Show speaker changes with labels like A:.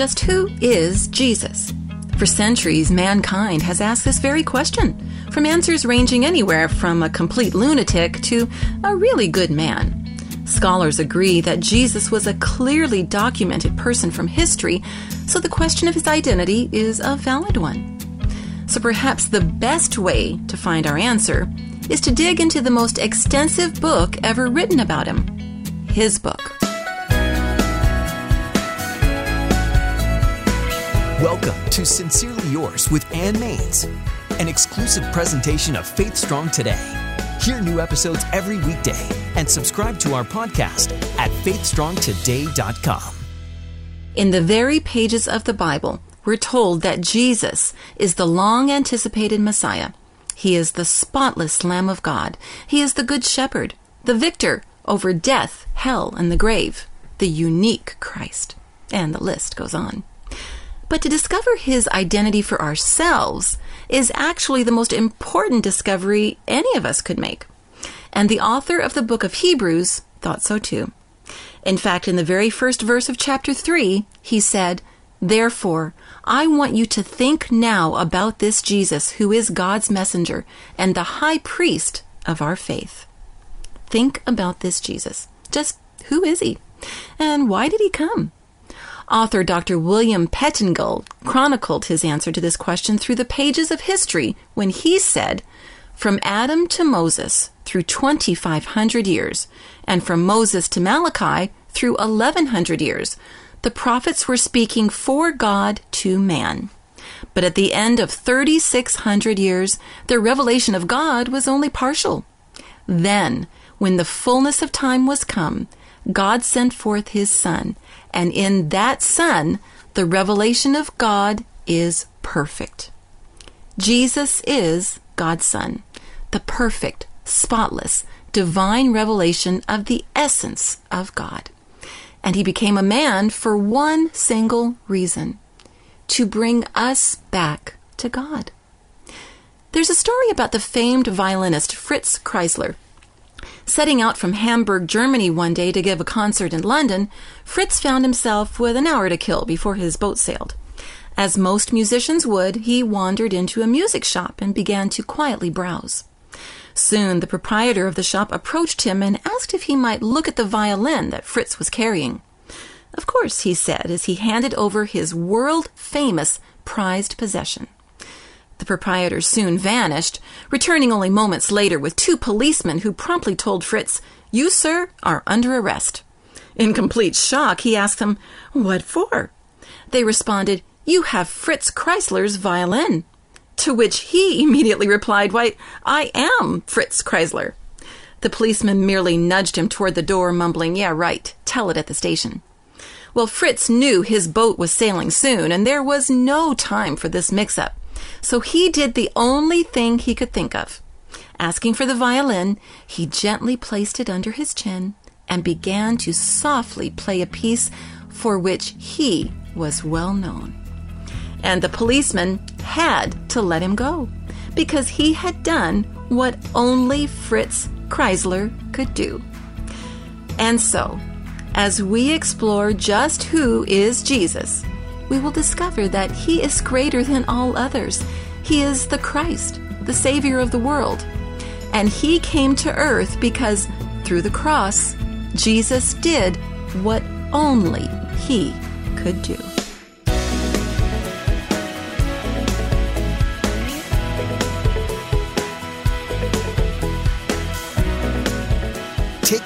A: Just who is Jesus? For centuries, mankind has asked this very question, from answers ranging anywhere from a complete lunatic to a really good man. Scholars agree that Jesus was a clearly documented person from history, so the question of his identity is a valid one. So perhaps the best way to find our answer is to dig into the most extensive book ever written about him his book.
B: Welcome to Sincerely Yours with Ann Mainse, an exclusive presentation of Faith Strong Today. Hear new episodes every weekday and subscribe to our podcast at faithstrongtoday.com.
A: In the very pages of the Bible, we're told that Jesus is the long anticipated Messiah. He is the spotless Lamb of God. He is the Good Shepherd, the victor over death, hell, and the grave, the unique Christ. And the list goes on. But to discover his identity for ourselves is actually the most important discovery any of us could make. And the author of the book of Hebrews thought so too. In fact, in the very first verse of chapter 3, he said, Therefore, I want you to think now about this Jesus who is God's messenger and the high priest of our faith. Think about this Jesus. Just who is he? And why did he come? Author Dr. William Pettingill chronicled his answer to this question through the pages of history when he said, From Adam to Moses through 2,500 years, and from Moses to Malachi through 1,100 years, the prophets were speaking for God to man. But at the end of 3,600 years, their revelation of God was only partial. Then, when the fullness of time was come, God sent forth his Son, and in that Son, the revelation of God is perfect. Jesus is God's Son, the perfect, spotless, divine revelation of the essence of God. And he became a man for one single reason to bring us back to God. There's a story about the famed violinist Fritz Kreisler Setting out from Hamburg, Germany one day to give a concert in London, Fritz found himself with an hour to kill before his boat sailed. As most musicians would, he wandered into a music shop and began to quietly browse. Soon the proprietor of the shop approached him and asked if he might look at the violin that Fritz was carrying. Of course, he said as he handed over his world famous prized possession. The proprietor soon vanished, returning only moments later with two policemen who promptly told Fritz, You, sir, are under arrest. In complete shock, he asked them, What for? They responded, You have Fritz Kreisler's violin. To which he immediately replied, Why, I am Fritz Kreisler. The policeman merely nudged him toward the door, mumbling, Yeah, right, tell it at the station. Well, Fritz knew his boat was sailing soon, and there was no time for this mix up. So he did the only thing he could think of. Asking for the violin, he gently placed it under his chin and began to softly play a piece for which he was well known. And the policeman had to let him go because he had done what only Fritz Kreisler could do. And so, as we explore just who is Jesus, we will discover that He is greater than all others. He is the Christ, the Savior of the world. And He came to earth because through the cross, Jesus did what only He could do.